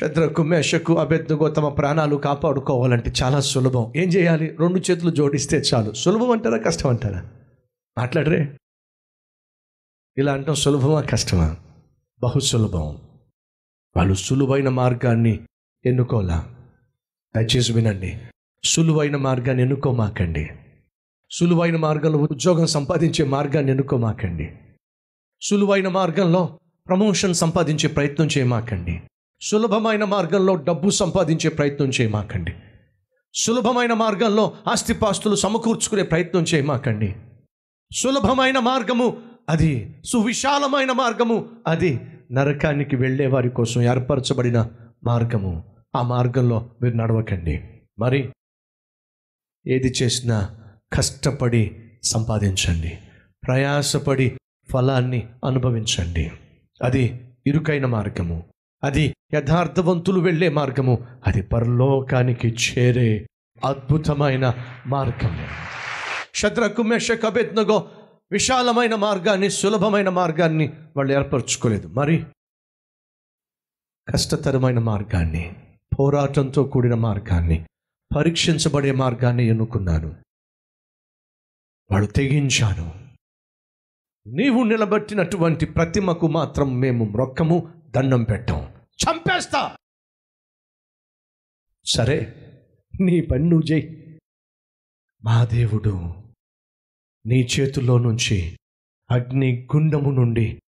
శద్రకు మేషకు అభ్యర్థుగో తమ ప్రాణాలు కాపాడుకోవాలంటే చాలా సులభం. ఏం చేయాలి? రెండు చేతులు జోడిస్తే చాలు. సులభం అంటారా కష్టం అంటారా? మాట్లాడరే. ఇలా అంటాం సులభమా కష్టమా? బహు సులభం. వాళ్ళు సులువైన మార్గాన్ని ఎన్నుకోలా దయచేసి వినండి. సులువైన మార్గాన్ని ఎన్నుకోమాకండి. సులువైన మార్గంలో ఉద్యోగం సంపాదించే మార్గాన్ని ఎన్నుకోమాకండి. సులువైన మార్గంలో ప్రమోషన్ సంపాదించే ప్రయత్నం చేయమాకండి. సులభమైన మార్గంలో డబ్బు సంపాదించే ప్రయత్నం చేయమాకండి. సులభమైన మార్గంలో ఆస్తిపాస్తులు సమకూర్చుకునే ప్రయత్నం చేయమాకండి. సులభమైన మార్గము అది సువిశాలమైన మార్గము అది నరకానికి వెళ్ళే వారి కోసం ఏర్పరచబడిన మార్గము. ఆ మార్గంలో మీరు నడవకండి. మరి ఏది చేసినా కష్టపడి సంపాదించండి. ప్రయాసపడి ఫలాన్ని అనుభవించండి. అది ఇరుకైన మార్గము. అది యథార్థవంతులు వెళ్ళే మార్గము. అది పరలోకానికి చేరే అద్భుతమైన మార్గము. శత్రకు మెషక్ అభెజ్ఞగో విశాలమైన మార్గాన్ని సులభమైన మార్గాన్ని వాళ్ళు ఏర్పరచుకోలేదు. మరి కష్టతరమైన మార్గాన్ని పోరాటంతో కూడిన మార్గాన్ని పరీక్షించబడే మార్గాన్ని ఎన్నుకున్నాను. వాళ్ళు తెగించాను. నీవు నిలబెట్టినటువంటి ప్రతిమకు మాత్రం మేము మ్రొక్కము దండం పెట్టాం. చేస్తా. సరే నీ పని నువ్వు చేయి. మా దేవుడు నీ చేతుల్లో నుంచి అగ్ని గుండము నుండి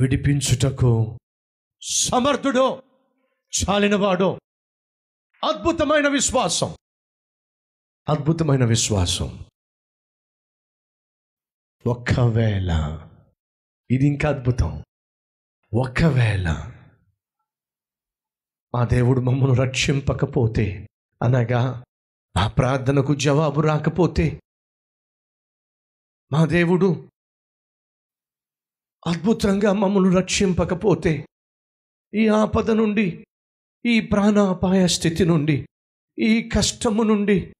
విడిపించుటకు సమర్థుడో చాలినవాడో. అద్భుతమైన విశ్వాసం. అద్భుతమైన విశ్వాసం. ఒక్కవేళ ఇది ఇంకా అద్భుతం. ఒకవేళ మా దేవుడు మమ్మను రక్షింపకపోతే అనగా మా ప్రార్థనకు జవాబు రాకపోతే మా దేవుడు అద్భుతంగా మమ్మల్ని రక్షింపకపోతే ఈ ఆపద నుండి ఈ ప్రాణాపాయ స్థితి నుండి ఈ కష్టము నుండి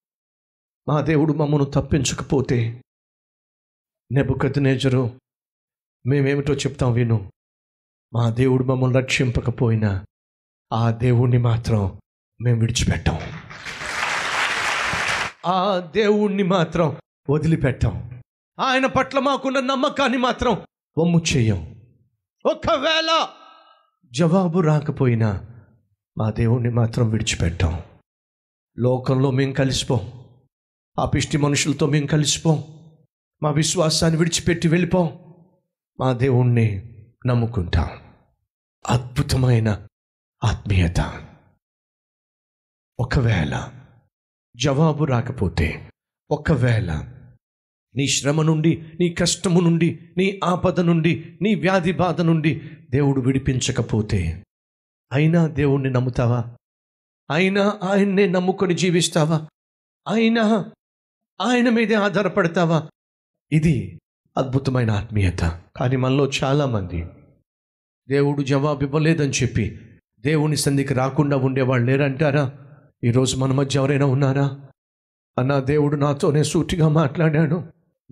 మా దేవుడు మమ్మను తప్పించకపోతే నెబుకతినేజరు మేమేమిటో చెప్తాం విను. మా దేవుడు మమ్మల్ని రక్షింపకపోయినా ఆ దేవుణ్ణి మాత్రం మేము విడిచిపెట్టాం. ఆ దేవుణ్ణి మాత్రం వదిలిపెట్టాం. ఆయన పట్ల మాకున్న నమ్మకాన్ని మాత్రం వమ్ము చేయం. ఒకవేళ జవాబు రాకపోయినా మా దేవుణ్ణి మాత్రం విడిచిపెట్టాం. లోకంలో మేము కలిసిపోం. ఆ పిష్టి మనుషులతో మేము కలిసిపోం. మా విశ్వాసాన్ని విడిచిపెట్టి వెళ్ళిపోం. మా దేవుణ్ణి నమ్ముకుంటాం. అద్భుతమైన ఆత్మీయత. ఒకవేళ జవాబు రాకపోతే ఒకవేళ నీ శ్రమ నుండి నీ కష్టము నుండి నీ ఆపద నుండి నీ వ్యాధి బాధ నుండి దేవుడు విడిపించకపోతే అయినా దేవుణ్ణి నమ్ముతావా? అయినా ఆయన్నే నమ్ముకొని జీవిస్తావా? అయినా ఆయన మీదే ఆధారపడతావా? ఇది అద్భుతమైన ఆత్మీయత. కానీ మనలో చాలామంది దేవుడు జవాబు ఇవ్వలేదని చెప్పి దేవుని సంధికి రాకుండా ఉండేవాళ్ళు లేరంటారా? ఈరోజు మన మధ్య ఎవరైనా ఉన్నారా? అన్న దేవుడు నాతోనే సూటిగా మాట్లాడాడు.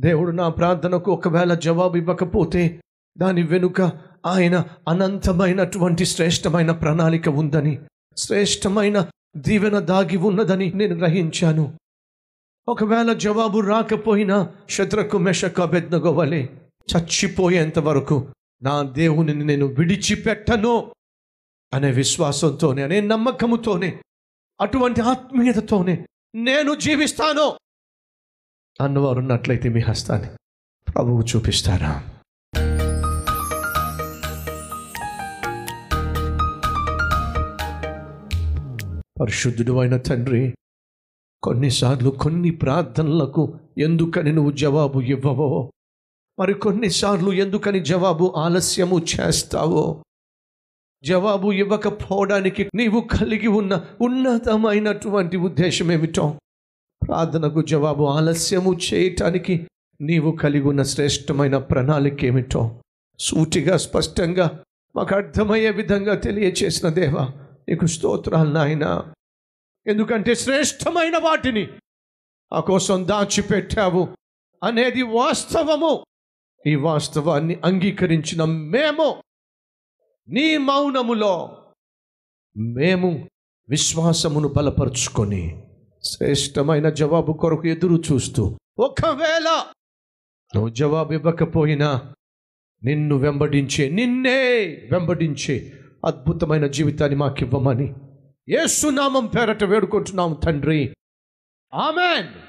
దేవుడు నా ప్రార్థనకు ఒకవేళ జవాబు ఇవ్వకపోతే దాని వెనుక ఆయన అనంతమైనటువంటి శ్రేష్టమైన ప్రణాళిక ఉందని శ్రేష్టమైన దీవెన దాగి ఉన్నదని నేను గ్రహించాను. ఒకవేళ జవాబు రాకపోయినా శత్రుకు మెషకు అభెజ్ఞగోవలే చచ్చిపోయేంత వరకు నా దేవుని నేను విడిచిపెట్టను. అనే విశ్వాసంతోనే అనే నమ్మకముతోనే అటువంటి ఆత్మీయతతోనే నేను జీవిస్తాను అన్నవారు ఉన్నట్లయితే మీ హస్తాన్ని ప్రభువు చూపిస్తారా? పరిశుద్ధుడు అయిన తండ్రి కొన్నిసార్లు కొన్ని ప్రార్థనలకు ఎందుకని నువ్వు జవాబు ఇవ్వవో మరి కొన్నిసార్లు ఎందుకని జవాబు ఆలస్యము చేస్తావో జవాబు ఇవ్వకపోవడానికి నీవు కలిగి ఉన్న ఉన్నతమైనటువంటి ఉద్దేశం ఏమిటో ప్రార్థనకు జవాబు ఆలస్యము చేయటానికి నీవు కలిగి ఉన్న శ్రేష్టమైన ప్రణాళిక ఏమిటో సూటిగా స్పష్టంగా మాకు అర్థమయ్యే విధంగా తెలియచేసిన దేవా నీకు స్తోత్రాలు నాయనా. ఎందుకంటే శ్రేష్టమైన వాటిని ఆ కోసం దాచిపెట్టావు అనేది వాస్తవము. ఈ వాస్తవాన్ని అంగీకరించిన మేము నీ మౌనములో మేము విశ్వాసమును బలపరుచుకొని శ్రేష్టమైన జవాబు కొరకు ఎదురు చూస్తూ ఒకవేళ నువ్వు జవాబు ఇవ్వకపోయినా నిన్ను వెంబడించే నిన్నే వెంబడించే అద్భుతమైన జీవితాన్ని మాకివ్వమని సునామం పేరట వేడుకుంటున్నాం తండ్రి. ఆమెన్.